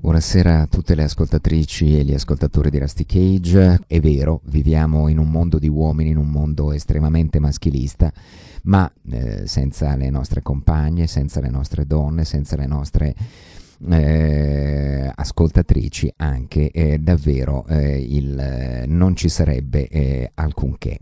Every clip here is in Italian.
Buonasera a tutte le ascoltatrici e gli ascoltatori di Rusty Cage. È vero, viviamo in un mondo di uomini, in un mondo estremamente maschilista, ma eh, senza le nostre compagne, senza le nostre donne, senza le nostre eh, ascoltatrici anche, eh, davvero eh, il, non ci sarebbe eh, alcunché.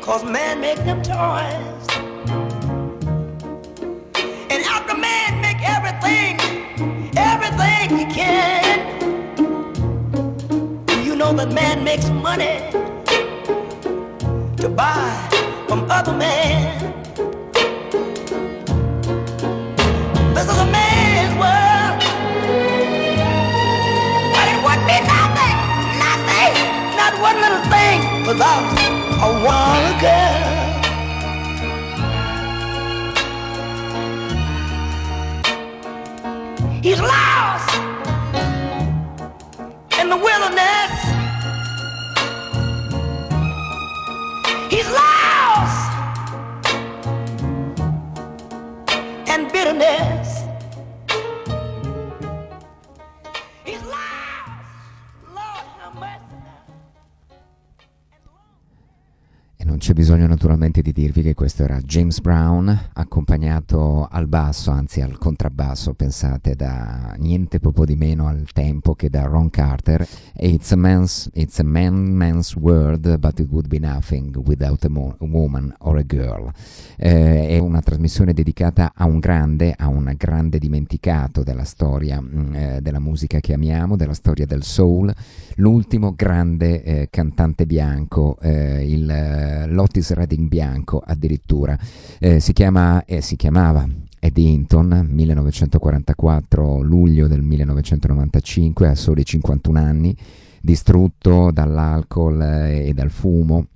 Cause man make them toys. And after man make everything, everything he can, Do you know that man makes money to buy from other men. Thing without a one girl. He's lost naturalmente di dirvi che questo era James Brown, accompagnato al basso, anzi al contrabbasso, pensate, da niente poco di meno al tempo che da Ron Carter. It's a man's, it's a man, man's world, but it would be nothing without a, mo- a woman or a girl. Eh, è una trasmissione dedicata a un grande, a un grande dimenticato della storia mm, eh, della musica che amiamo, della storia del soul, l'ultimo grande eh, cantante bianco, eh, il eh, Redding bianco addirittura. Eh, si, chiama, eh, si chiamava Eddie Hinton, 1944 luglio del 1995, a soli 51 anni, distrutto dall'alcol e dal fumo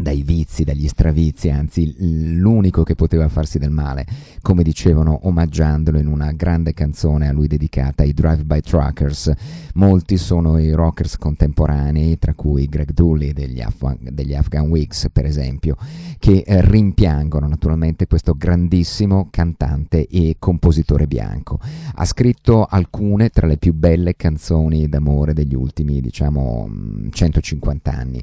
dai vizi, dagli stravizi, anzi l'unico che poteva farsi del male, come dicevano omaggiandolo in una grande canzone a lui dedicata ai Drive-By Truckers. Molti sono i rockers contemporanei, tra cui Greg Dooley degli, Afghan, degli Afghan Wigs, per esempio, che rimpiangono naturalmente questo grandissimo cantante e compositore bianco. Ha scritto alcune tra le più belle canzoni d'amore degli ultimi, diciamo, 150 anni.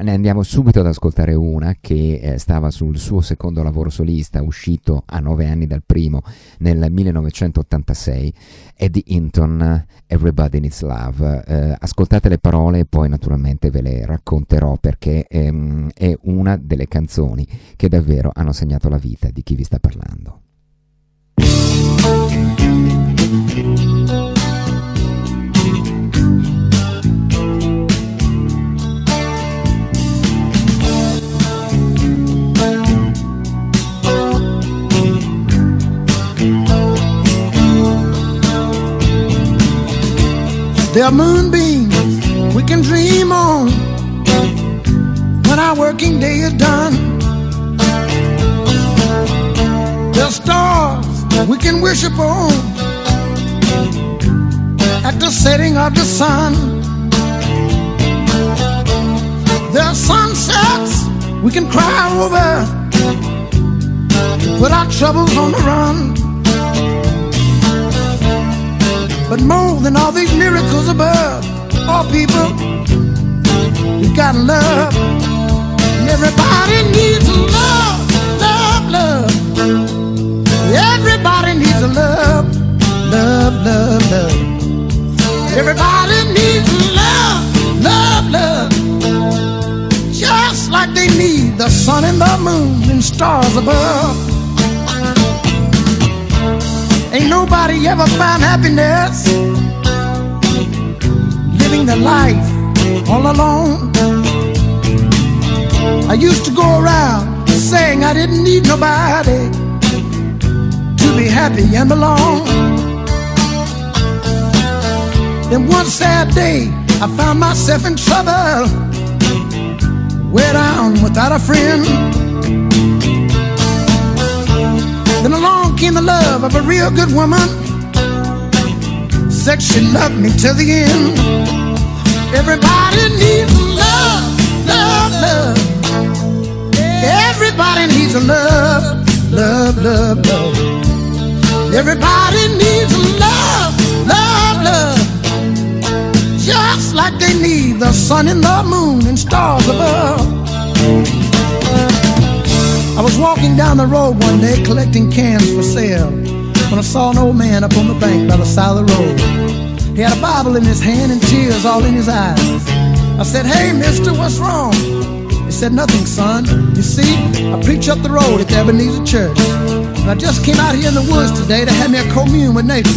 Ne andiamo subito ad ascoltare una che eh, stava sul suo secondo lavoro solista, uscito a nove anni dal primo nel 1986, Eddie Hinton, Everybody Needs Love. Eh, ascoltate le parole e poi naturalmente ve le racconterò perché ehm, è una delle canzoni che davvero hanno segnato la vita di chi vi sta parlando. There are moonbeams we can dream on when our working day is done. There are stars we can wish upon at the setting of the sun. There are sunsets we can cry over, put our troubles on the run. But more than all these miracles above, all people, we got love. And everybody needs love, love, love. Everybody needs a love, love, love, love. Everybody needs love, love, love. Just like they need the sun and the moon and stars above. Ain't nobody ever found happiness living the life all alone. I used to go around saying I didn't need nobody to be happy and belong. Then one sad day, I found myself in trouble, way down without a friend. Then along came the love of a real good woman. Said she loved me till the end. Everybody needs love, love, love. Everybody needs a love, love, love, love. Everybody needs love, love, love. Just like they need the sun and the moon and stars above. I was walking down the road one day collecting cans for sale when I saw an old man up on the bank by the side of the road. He had a Bible in his hand and tears all in his eyes. I said, Hey, mister, what's wrong? He said, Nothing, son. You see, I preach up the road at the Ebenezer Church. And I just came out here in the woods today to have me a commune with nature.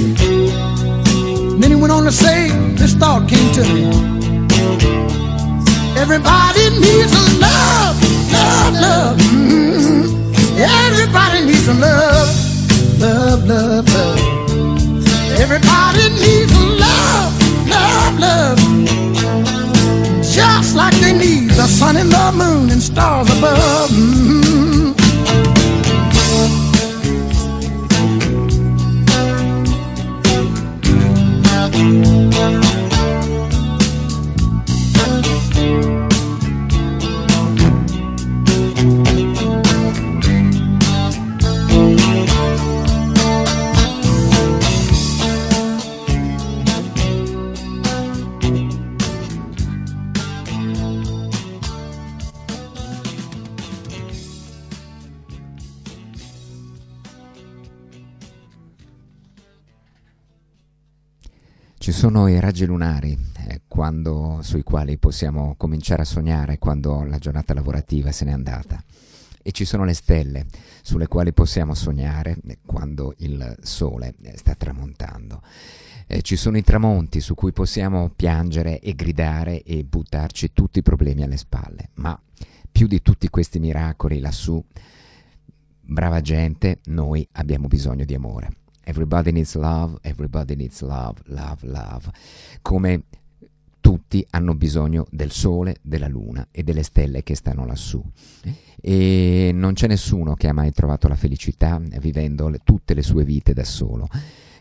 And then he went on to say, This thought came to me. Everybody needs a love, love, love. Mm-hmm. Everybody needs some love, love, love, love. Everybody needs love, love, love. Just like they need the sun and the moon and stars above. Mm-hmm. Sono i raggi lunari eh, quando, sui quali possiamo cominciare a sognare quando la giornata lavorativa se n'è andata e ci sono le stelle sulle quali possiamo sognare quando il sole sta tramontando. Eh, ci sono i tramonti su cui possiamo piangere e gridare e buttarci tutti i problemi alle spalle, ma più di tutti questi miracoli lassù, brava gente, noi abbiamo bisogno di amore. Everybody needs love, everybody needs love, love, love. Come tutti hanno bisogno del sole, della luna e delle stelle che stanno lassù. E non c'è nessuno che ha mai trovato la felicità vivendo le, tutte le sue vite da solo.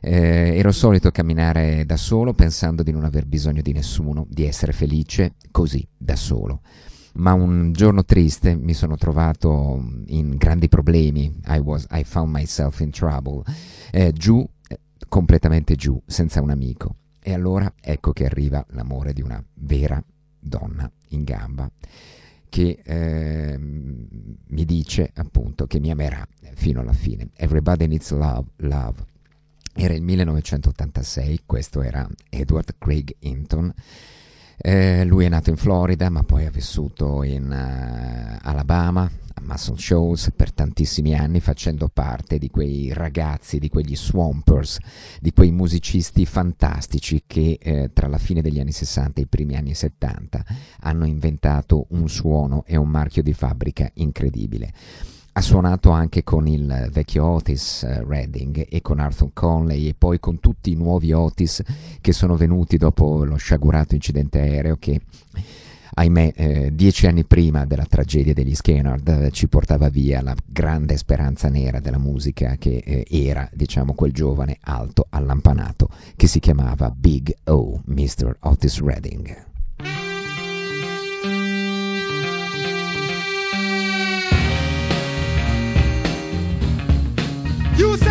Eh, ero solito camminare da solo pensando di non aver bisogno di nessuno, di essere felice così, da solo. Ma un giorno triste mi sono trovato in grandi problemi, I, was, I found myself in trouble, eh, giù, eh, completamente giù, senza un amico. E allora ecco che arriva l'amore di una vera donna in gamba che eh, mi dice appunto che mi amerà fino alla fine. Everybody needs love, love. Era il 1986, questo era Edward Craig Hinton. Eh, lui è nato in Florida, ma poi ha vissuto in uh, Alabama, Muscle Shows per tantissimi anni facendo parte di quei ragazzi, di quegli swampers, di quei musicisti fantastici che eh, tra la fine degli anni 60 e i primi anni 70 hanno inventato un suono e un marchio di fabbrica incredibile. Ha suonato anche con il vecchio Otis uh, Redding e con Arthur Conley e poi con tutti i nuovi Otis che sono venuti dopo lo sciagurato incidente aereo che ahimè, eh, dieci anni prima della tragedia degli Skynyrd eh, ci portava via la grande speranza nera della musica che eh, era, diciamo, quel giovane alto allampanato che si chiamava Big O, Mr. Otis Redding. You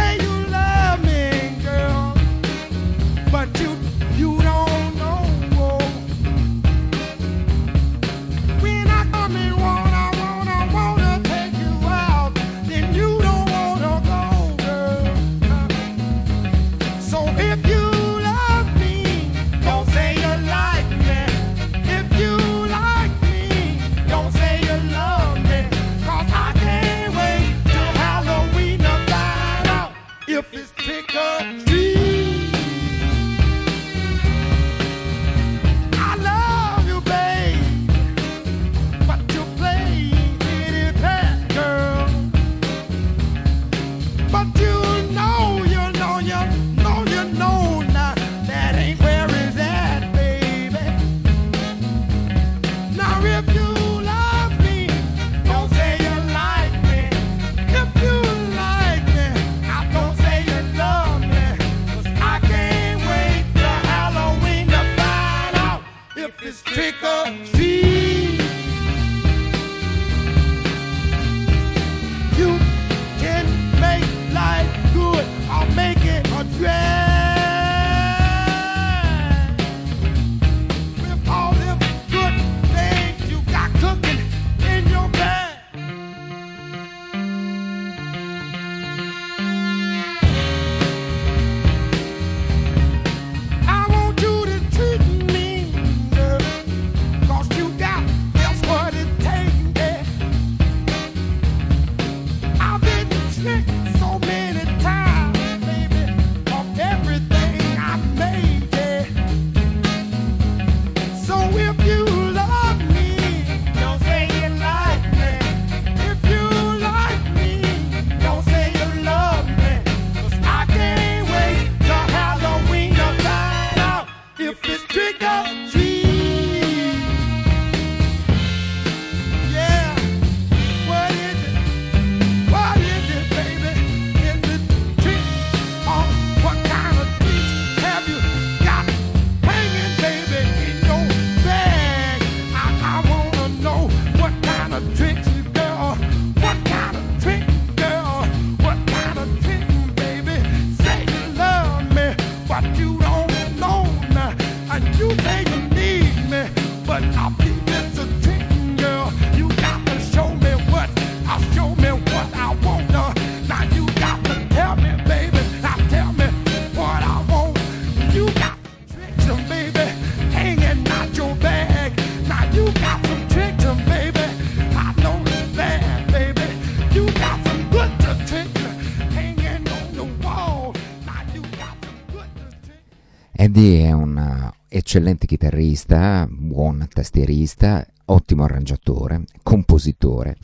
Eddie è un eccellente chitarrista, buon tastierista, ottimo arrangiatore, compositore,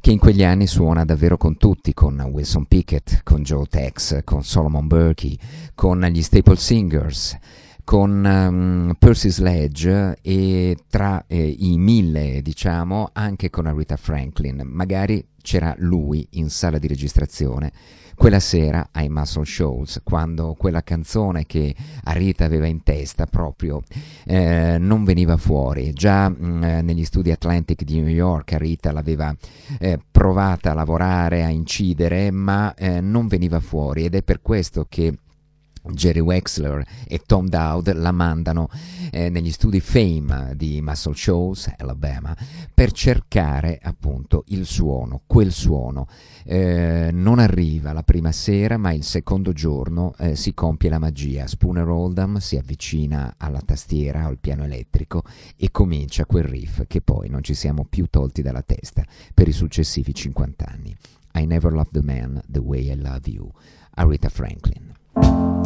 che in quegli anni suona davvero con tutti, con Wilson Pickett, con Joe Tex, con Solomon Burkey, con gli Staple Singers, con um, Percy Sledge e tra eh, i mille, diciamo, anche con Rita Franklin. Magari c'era lui in sala di registrazione quella sera ai Muscle Shows, quando quella canzone che Arita aveva in testa proprio eh, non veniva fuori. Già mh, mm, negli studi Atlantic di New York Arita l'aveva eh, provata a lavorare, a incidere, ma eh, non veniva fuori ed è per questo che Jerry Wexler e Tom Dowd la mandano eh, negli studi Fame di Muscle Shoals, Alabama, per cercare appunto il suono, quel suono. Eh, non arriva la prima sera, ma il secondo giorno eh, si compie la magia. Spooner Oldham si avvicina alla tastiera, al piano elettrico e comincia quel riff che poi non ci siamo più tolti dalla testa per i successivi 50 anni. I never loved the man the way I love you. Aretha Franklin.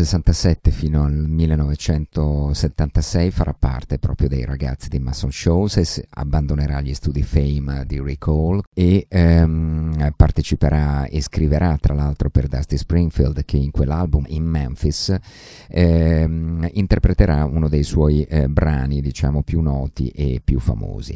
Dal 67 fino al 1976 farà parte proprio dei ragazzi di Mason Shows abbandonerà gli studi Fame di Recall e ehm, parteciperà e scriverà tra l'altro per Dusty Springfield che in quell'album in Memphis ehm, interpreterà uno dei suoi eh, brani diciamo più noti e più famosi.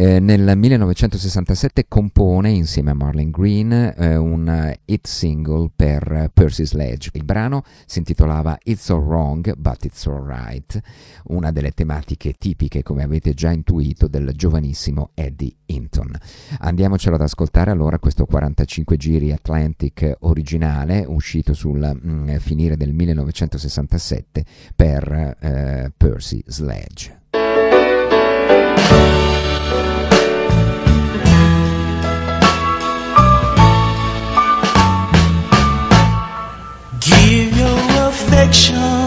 Nel 1967 compone insieme a Marlene Green eh, un hit single per Percy Sledge. Il brano si intitolava It's All Wrong But It's Alright, una delle tematiche tipiche, come avete già intuito, del giovanissimo Eddie Hinton. Andiamocelo ad ascoltare allora questo 45 giri Atlantic originale, uscito sul mm, finire del 1967 per eh, Percy Sledge. Give your affection.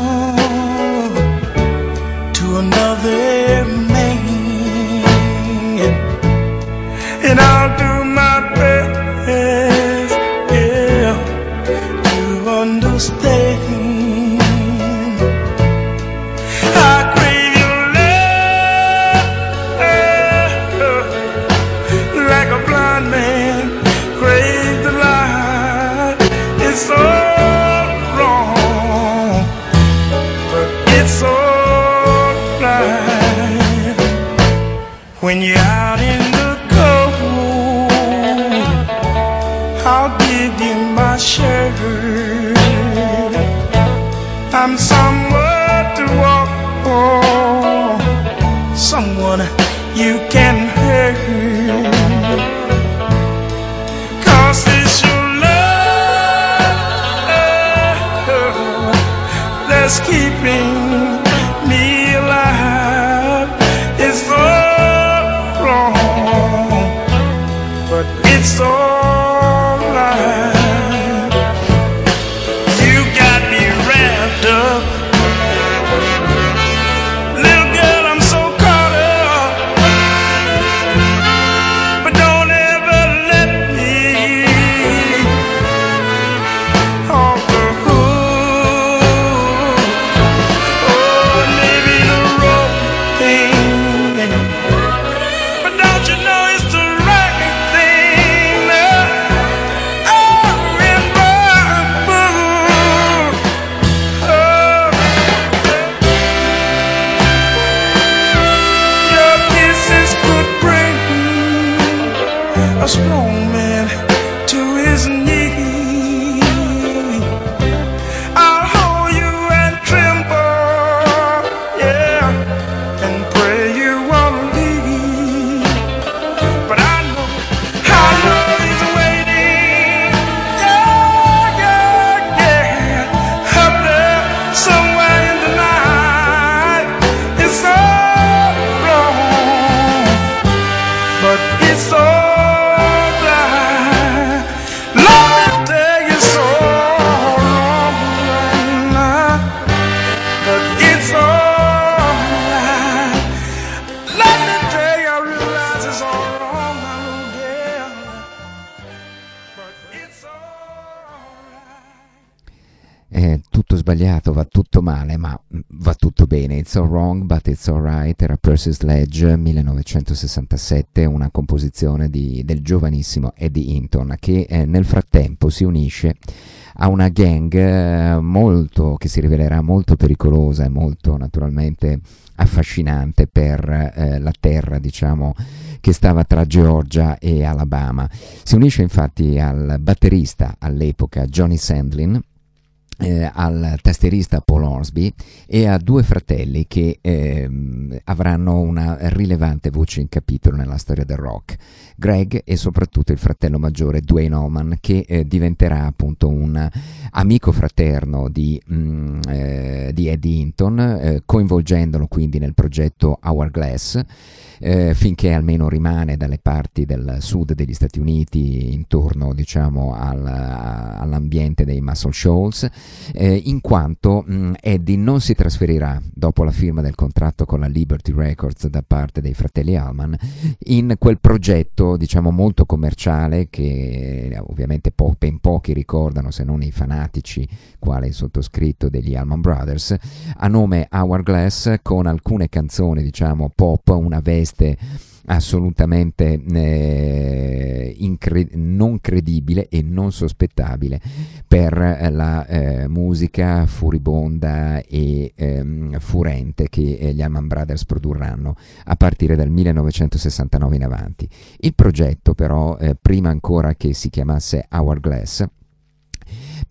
is keeping It's all wrong, but it's alright. Era Percy Sledge 1967, una composizione di- del giovanissimo Eddie Hinton che eh, nel frattempo si unisce a una gang eh, molto che si rivelerà molto pericolosa e molto naturalmente affascinante per eh, la terra, diciamo, che stava tra Georgia e Alabama. Si unisce infatti al batterista all'epoca Johnny Sandlin, eh, al tastierista Paul Orsby e a due fratelli che eh, avranno una rilevante voce in capitolo nella storia del rock, Greg e soprattutto il fratello maggiore Dwayne Allman che eh, diventerà appunto un amico fraterno di, mh, mm, eh, di Eddie Hinton, eh, coinvolgendolo quindi nel progetto Hourglass eh, finché almeno rimane dalle parti del sud degli Stati Uniti intorno diciamo al, all'ambiente dei Muscle Shoals eh, in quanto mh, Eddie non si trasferirà dopo la firma del contratto con la Liberty Records da parte dei fratelli Allman in quel progetto diciamo molto commerciale che ovviamente po- ben pochi ricordano se non i fanatici quale il sottoscritto degli Allman Brothers a nome Hourglass con alcune canzoni diciamo pop una veste assolutamente eh, incre- non credibile e non sospettabile per la eh, musica furibonda e ehm, furente che eh, gli Allman Brothers produrranno a partire dal 1969 in avanti. Il progetto però, eh, prima ancora che si chiamasse Hourglass,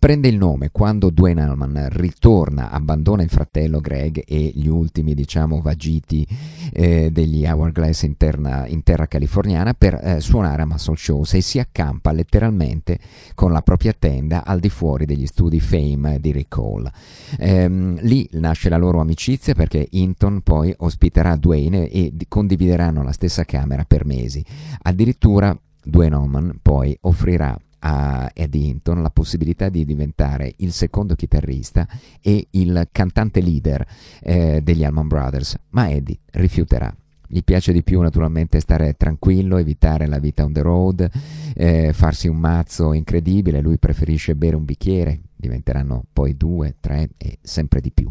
prende il nome quando Dwayne Allman ritorna, abbandona il fratello Greg e gli ultimi, diciamo, vagiti eh, degli Hourglass interna, in terra californiana per eh, suonare a Muscle Shows e si accampa letteralmente con la propria tenda al di fuori degli studi Fame di Rick Hall. Ehm, lì nasce la loro amicizia perché Hinton poi ospiterà Dwayne e condivideranno la stessa camera per mesi. Addirittura Dwayne Allman poi offrirà a Eddie Hinton la possibilità di diventare il secondo chitarrista e il cantante leader eh, degli Allman Brothers, ma Eddie rifiuterà. Gli piace di più naturalmente stare tranquillo, evitare la vita on the road, eh, farsi un mazzo incredibile, lui preferisce bere un bicchiere, diventeranno poi due, tre e sempre di più.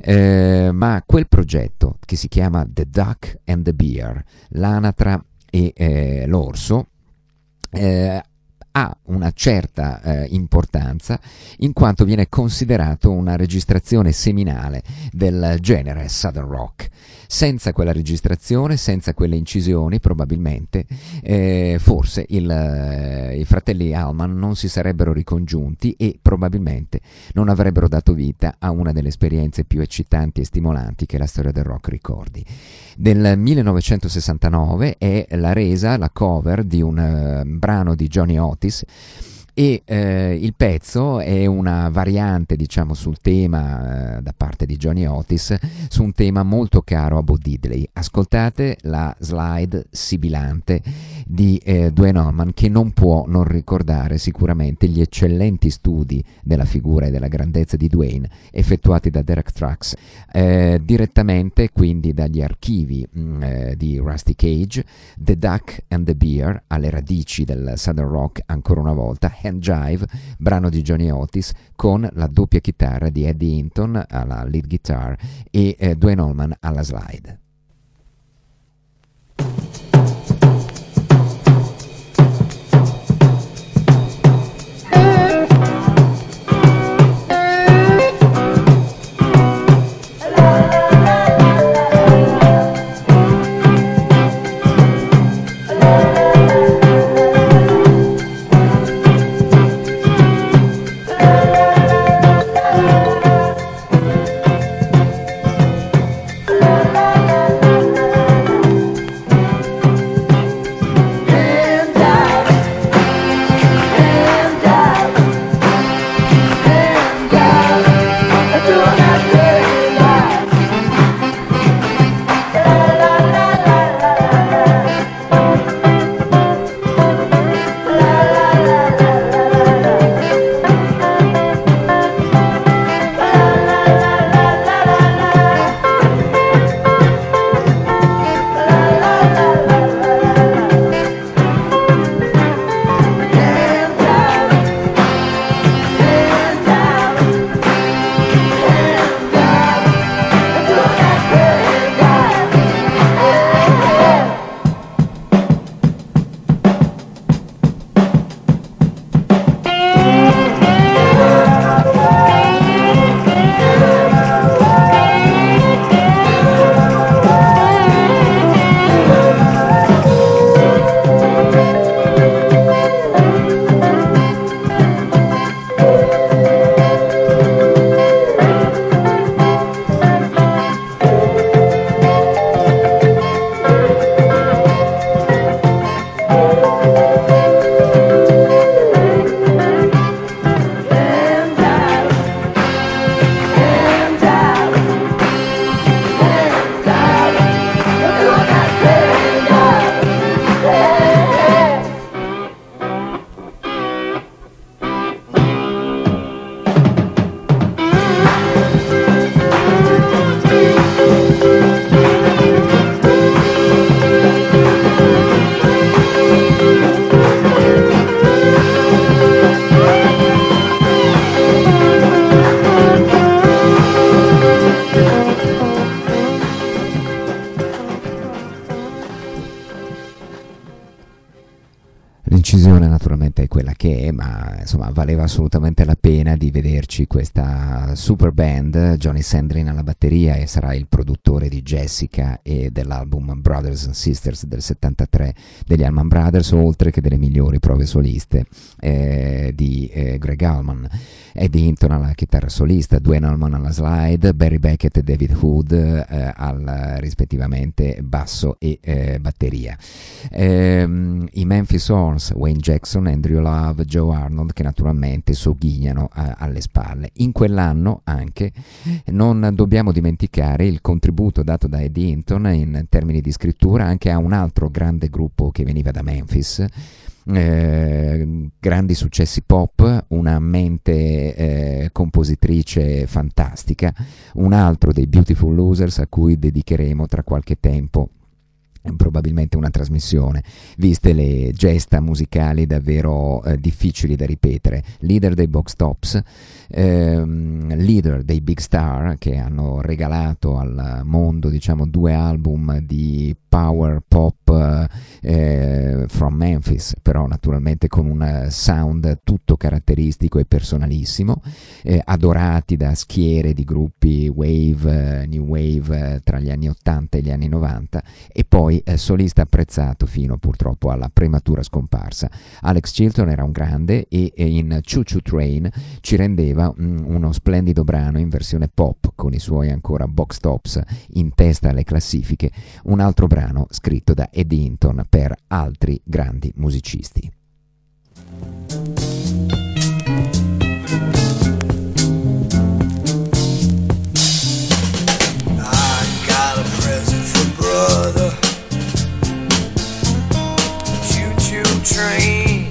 Eh, ma quel progetto che si chiama The Duck and the Bear, l'anatra e eh, l'orso, eh, ha una certa eh, importanza in quanto viene considerato una registrazione seminale del genere Southern Rock. Senza quella registrazione, senza quelle incisioni, probabilmente, eh, forse il, eh, i fratelli Allman non si sarebbero ricongiunti e probabilmente non avrebbero dato vita a una delle esperienze più eccitanti e stimolanti che la storia del rock ricordi. Del 1969 è la resa, la cover di un uh, brano di Johnny Otis e eh, il pezzo è una variante diciamo sul tema eh, da parte di Johnny Otis su un tema molto caro a Bo Diddley. Ascoltate la slide sibilante di eh, Dwayne Allman che non può non ricordare sicuramente gli eccellenti studi della figura e della grandezza di Dwayne effettuati da Derek Trucks eh, direttamente quindi dagli archivi mh, mm, eh, di Rusty Cage The Duck and the Beer alle radici del Southern Rock ancora una volta Hand Jive, brano di Johnny Otis, con la doppia chitarra di Eddie Hinton alla lead guitar e eh, Dwayne Allman alla slide. Valeva assolutamente la pena di vederci questa super band, Johnny Sandlin alla batteria e sarà il produttore di Jessica e dell'album Brothers and Sisters del 73 degli Allman Brothers, oltre che delle migliori prove soliste eh, di eh, Greg Allman. Eddie Hinton alla chitarra solista, Dwayne Allman alla slide, Barry Beckett e David Hood eh, al rispettivamente basso e eh, batteria. Ehm, I Memphis Horns, Wayne Jackson, Andrew Love, Joe Arnold che naturalmente sogghignano eh, alle spalle. In quell'anno anche non dobbiamo dimenticare il contributo dato da Eddie Hinton in termini di scrittura anche a un altro grande gruppo che veniva da Memphis eh, grandi successi pop, una mente eh, compositrice fantastica, un altro dei Beautiful Losers a cui dedicheremo tra qualche tempo probabilmente una trasmissione, viste le gesta musicali davvero eh, difficili da ripetere. Leader dei Box Tops, ehm, leader dei Big Star che hanno regalato al mondo diciamo due album di power pop eh, from Memphis, però naturalmente con un sound tutto caratteristico e personalissimo, eh, adorati da schiere di gruppi wave, new wave eh, tra gli anni 80 e gli anni 90 e poi eh, solista apprezzato fino purtroppo alla prematura scomparsa. Alex Chilton era un grande e, e in Choo Choo Train ci rendeva mm, uno splendido brano in versione pop con i suoi ancora box tops in testa alle classifiche, un altro brano scritto da Eddie Hinton per altri grandi musicisti. Train.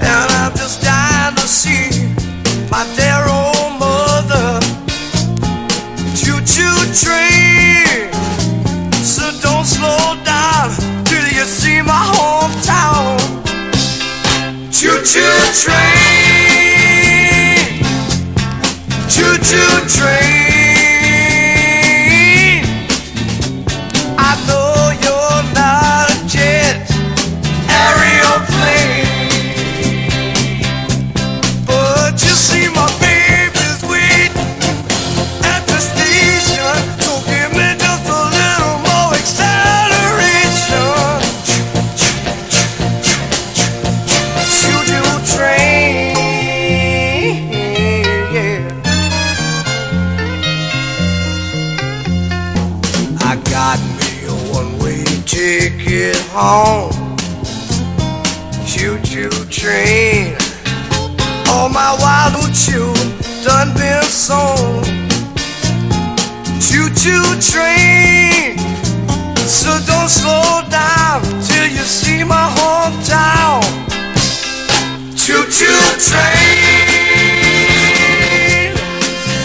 And I'm just dying to see my dear Choo choo train. Choo choo train. Ticket home. Choo-choo train. All my wild choo done been sown. Choo-choo train. So don't slow down till you see my hometown. Choo-choo train.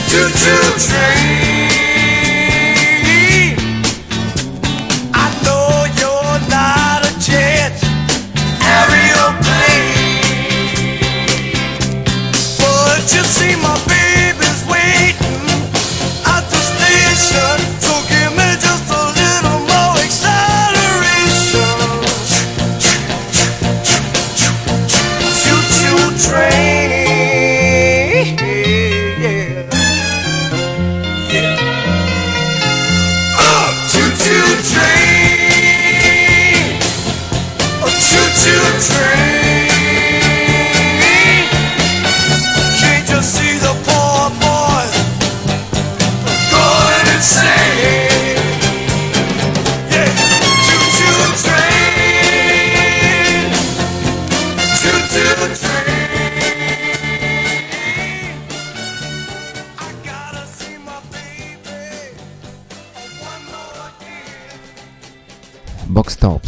Choo-choo train.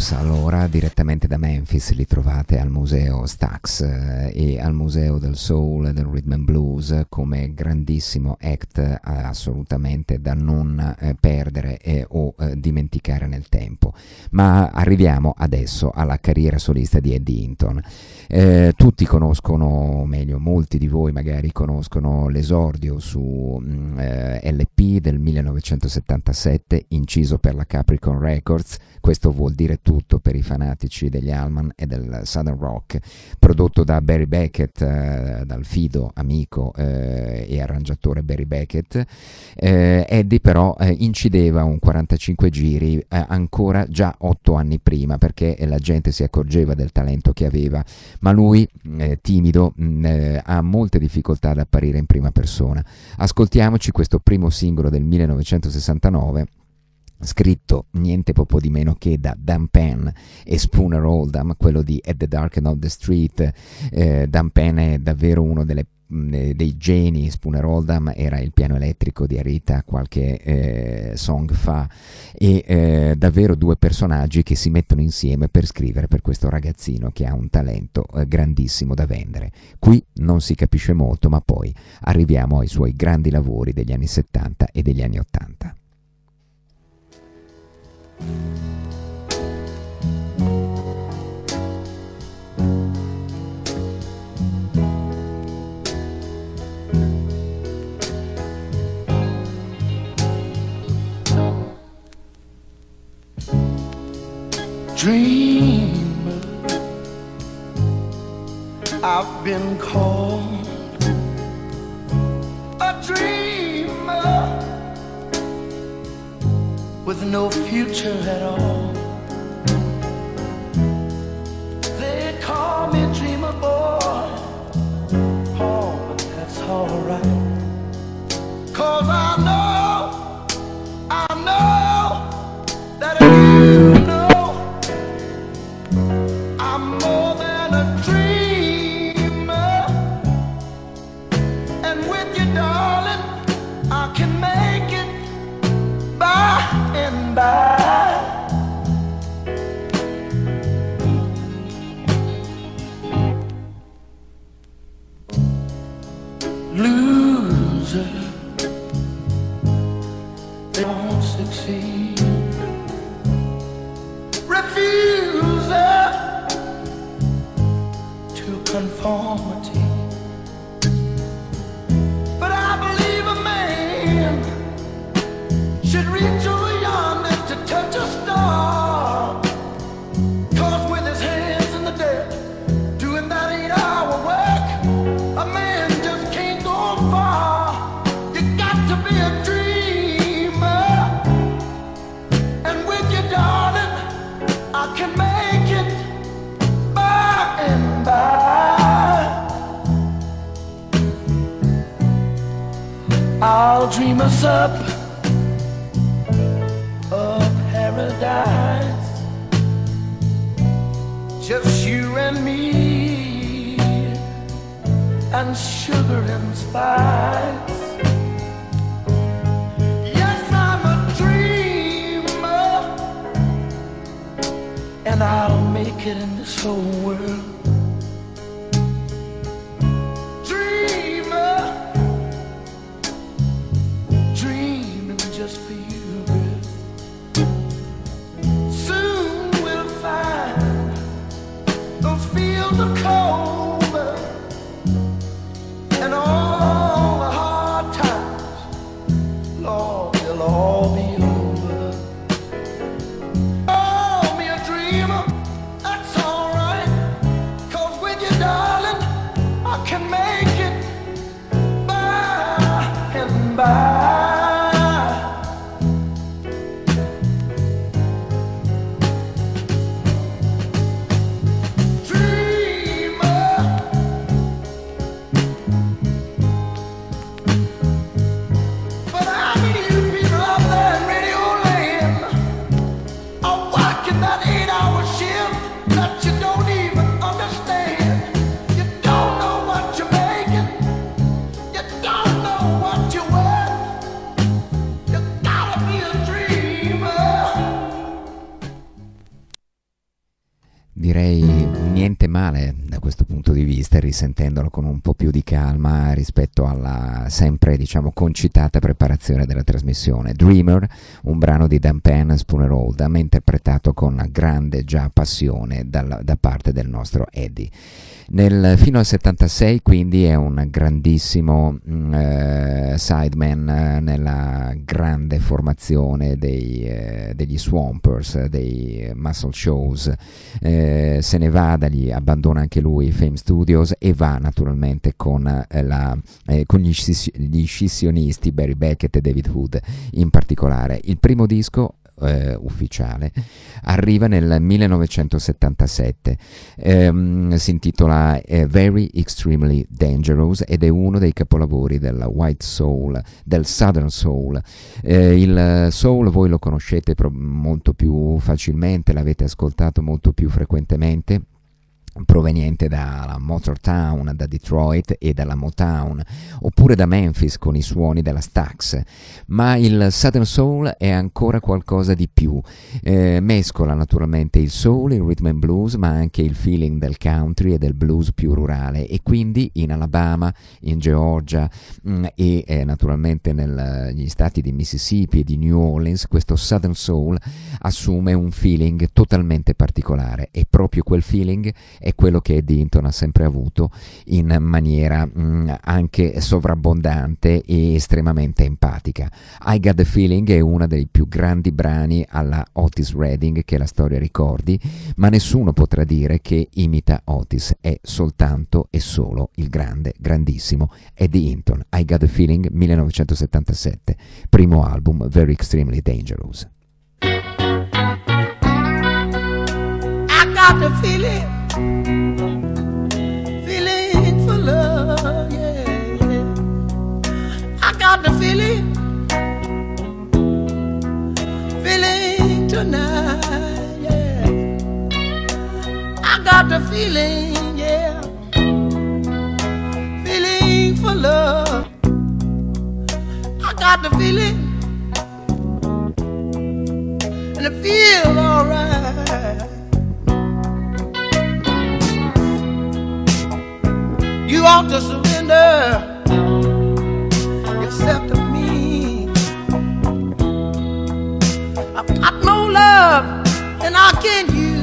Tops allora direttamente da Memphis li trovate al museo Stax eh, e al museo del soul e del rhythm and blues come grandissimo act eh, assolutamente da non eh, perdere o dimenticare nel tempo. Ma arriviamo adesso alla carriera solista di Eddie Hinton. Eh, tutti conoscono meglio molti di voi magari conoscono l'esordio su mm, eh, LP del 1977 inciso per la Capricorn Records. Questo vuol dire tutto per i fanatici degli Allman e del Southern Rock, prodotto da Barry Beckett, eh, dal fido amico eh, e arrangiatore Barry Beckett. Eh, Eddie però eh, incideva un 45 giri eh, ancora già otto anni prima perché la gente si accorgeva del talento che aveva, ma lui, timido, mh, ha molte difficoltà ad apparire in prima persona. Ascoltiamoci questo primo singolo del 1969 scritto niente poco di meno che da Dan Penn e Spooner Oldham, quello di At the Dark End of the Street. Eh, Dan Penn è davvero uno delle dei geni. Spooner Oldham era il piano elettrico di Arita qualche eh, song fa. E eh, davvero due personaggi che si mettono insieme per scrivere per questo ragazzino che ha un talento eh, grandissimo da vendere. Qui non si capisce molto ma poi arriviamo ai suoi grandi lavori degli anni 70 e degli anni 80 dreamer. I've been called a dreamer with no future at all. They call me dreamer boy, oh, but that's alright. Cause I know, up sempre diciamo concitata preparazione della trasmissione. Dreamer, un brano di Dan Penn Spooner Oldham interpretato con grande già passione dal, da parte del nostro Eddie. Nel, fino al 76 quindi è un grandissimo mm, eh, sideman eh, nella grande formazione dei, eh, degli Swampers, dei Muscle Shows, eh, se ne va da abbandona anche lui Fame Studios e va naturalmente con, eh, la, eh, con gli, gli scissionisti Barry Beckett e David Hood in particolare. Il primo disco eh, ufficiale, arriva nel 1977, ehm, si intitola eh, Very Extremely Dangerous ed è uno dei capolavori del White Soul, del Southern Soul. Eh, il Soul voi lo conoscete pro- molto più facilmente, l'avete ascoltato molto più frequentemente proveniente dalla Motortown, da Detroit e dalla Motown, oppure da Memphis con i suoni della Stax, ma il Southern Soul è ancora qualcosa di più, eh, mescola naturalmente il soul, il rhythm and blues, ma anche il feeling del country e del blues più rurale e quindi in Alabama, in Georgia mh, mm, e eh, naturalmente negli stati di Mississippi e di New Orleans questo Southern Soul assume un feeling totalmente particolare e proprio quel feeling è quello che Eddie Hinton ha sempre avuto in maniera mh, mm, anche sovrabbondante e estremamente empatica. I Got the Feeling è uno dei più grandi brani alla Otis Redding che la storia ricordi, ma nessuno potrà dire che imita Otis, è soltanto e solo il grande, grandissimo Eddie Hinton. I Got the Feeling 1977, primo album Very Extremely Dangerous. I got the feeling Feeling for love, yeah. I got the feeling, feeling tonight, yeah. I got the feeling, yeah, feeling for love. I got the feeling, and it feels alright. You ought to surrender yourself to me. I've got no love and I can use,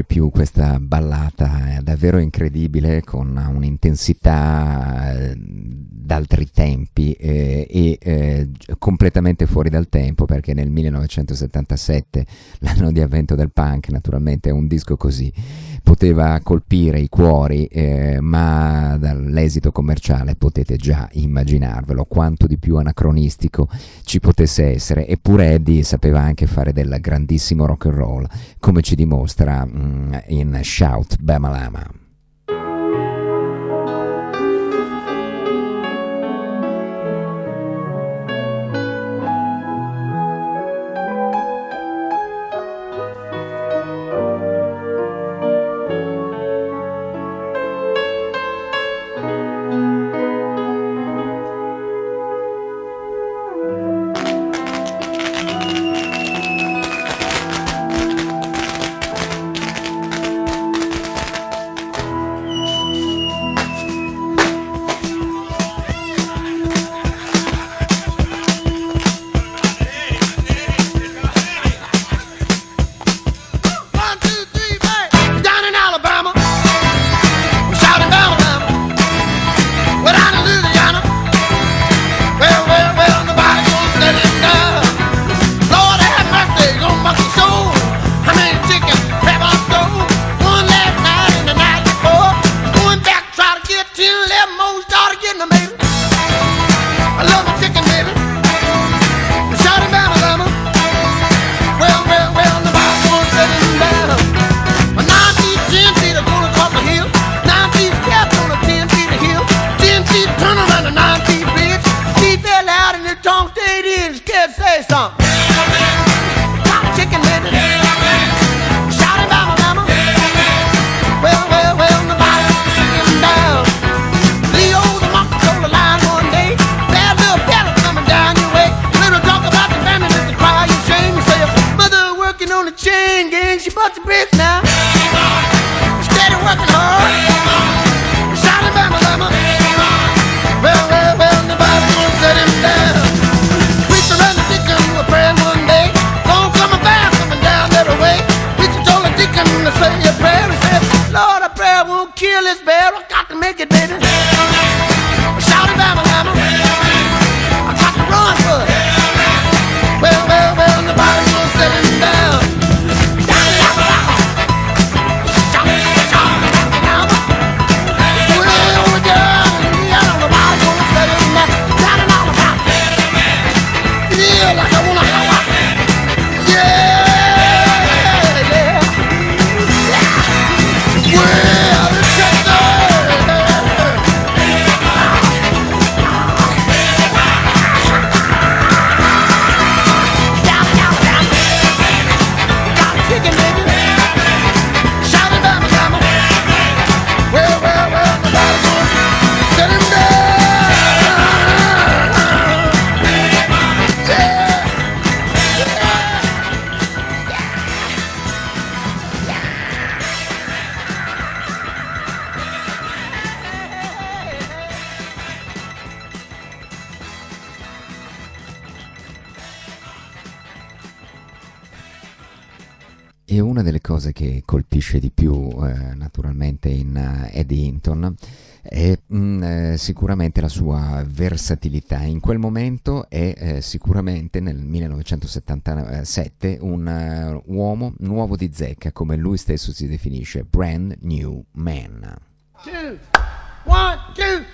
piace più questa ballata, è davvero incredibile con un'intensità eh, d'altri tempi eh, e eh, completamente fuori dal tempo perché nel 1977, l'anno di avvento del punk, naturalmente è un disco così poteva colpire i cuori, eh, ma dall'esito commerciale potete già immaginarvelo quanto di più anacronistico ci potesse essere. Eppure Eddie sapeva anche fare del grandissimo rock and roll, come ci dimostra mh, in Shout Bamalama. Cose che colpisce di più eh, naturalmente in uh, Eddie Hinton è mh, mm, eh, sicuramente la sua versatilità. In quel momento è eh, sicuramente nel 1977 un uh, uomo nuovo di zecca, come lui stesso si definisce, brand new man. Two, one, two,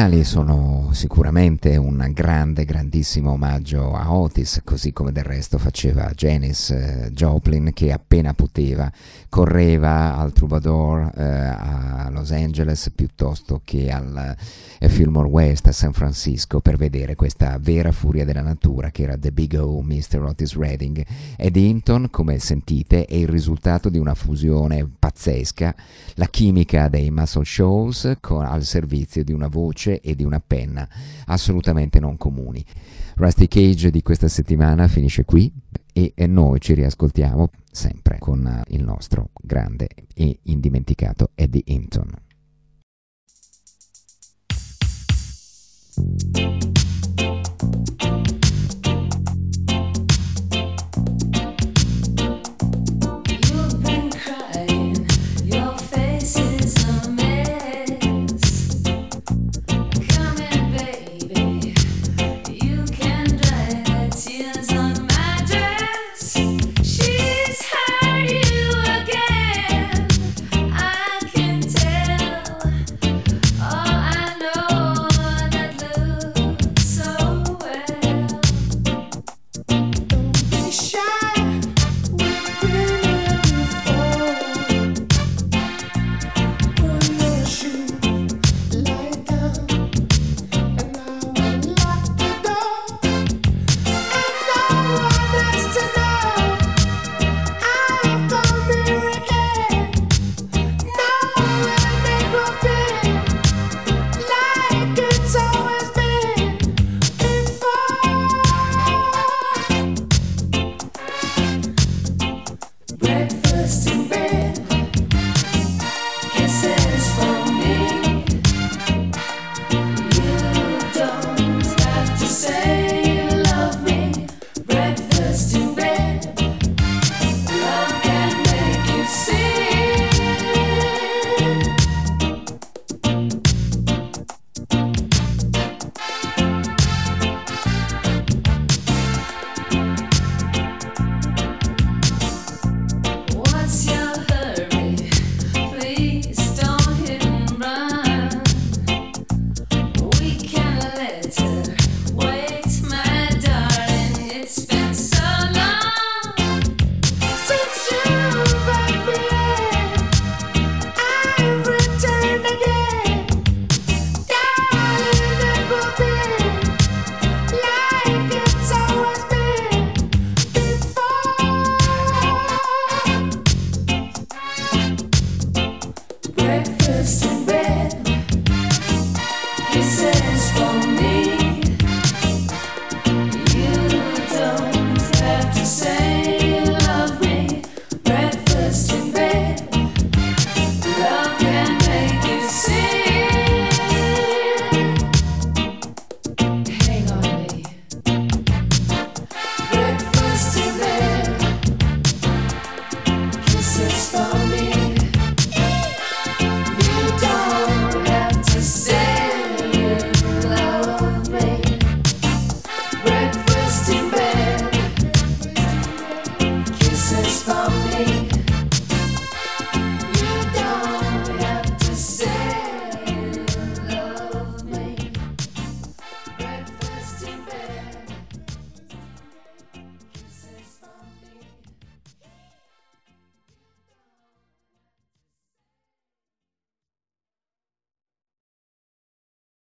I finali sono sicuramente un grande, grandissimo omaggio a Otis, così come del resto faceva Janis eh, Joplin che appena poteva correva al Troubadour eh, a Los Angeles piuttosto che al eh, Fillmore West a San Francisco per vedere questa vera furia della natura che era The Big O, Mr. Otis Redding. Ed Hinton, come sentite, è il risultato di una fusione pazzesca, la chimica dei Muscle Shoals con- al servizio di una voce e di una penna assolutamente non comuni. Rusty Cage di questa settimana finisce qui e noi ci riascoltiamo sempre con il nostro grande e indimenticato Eddie Hinton.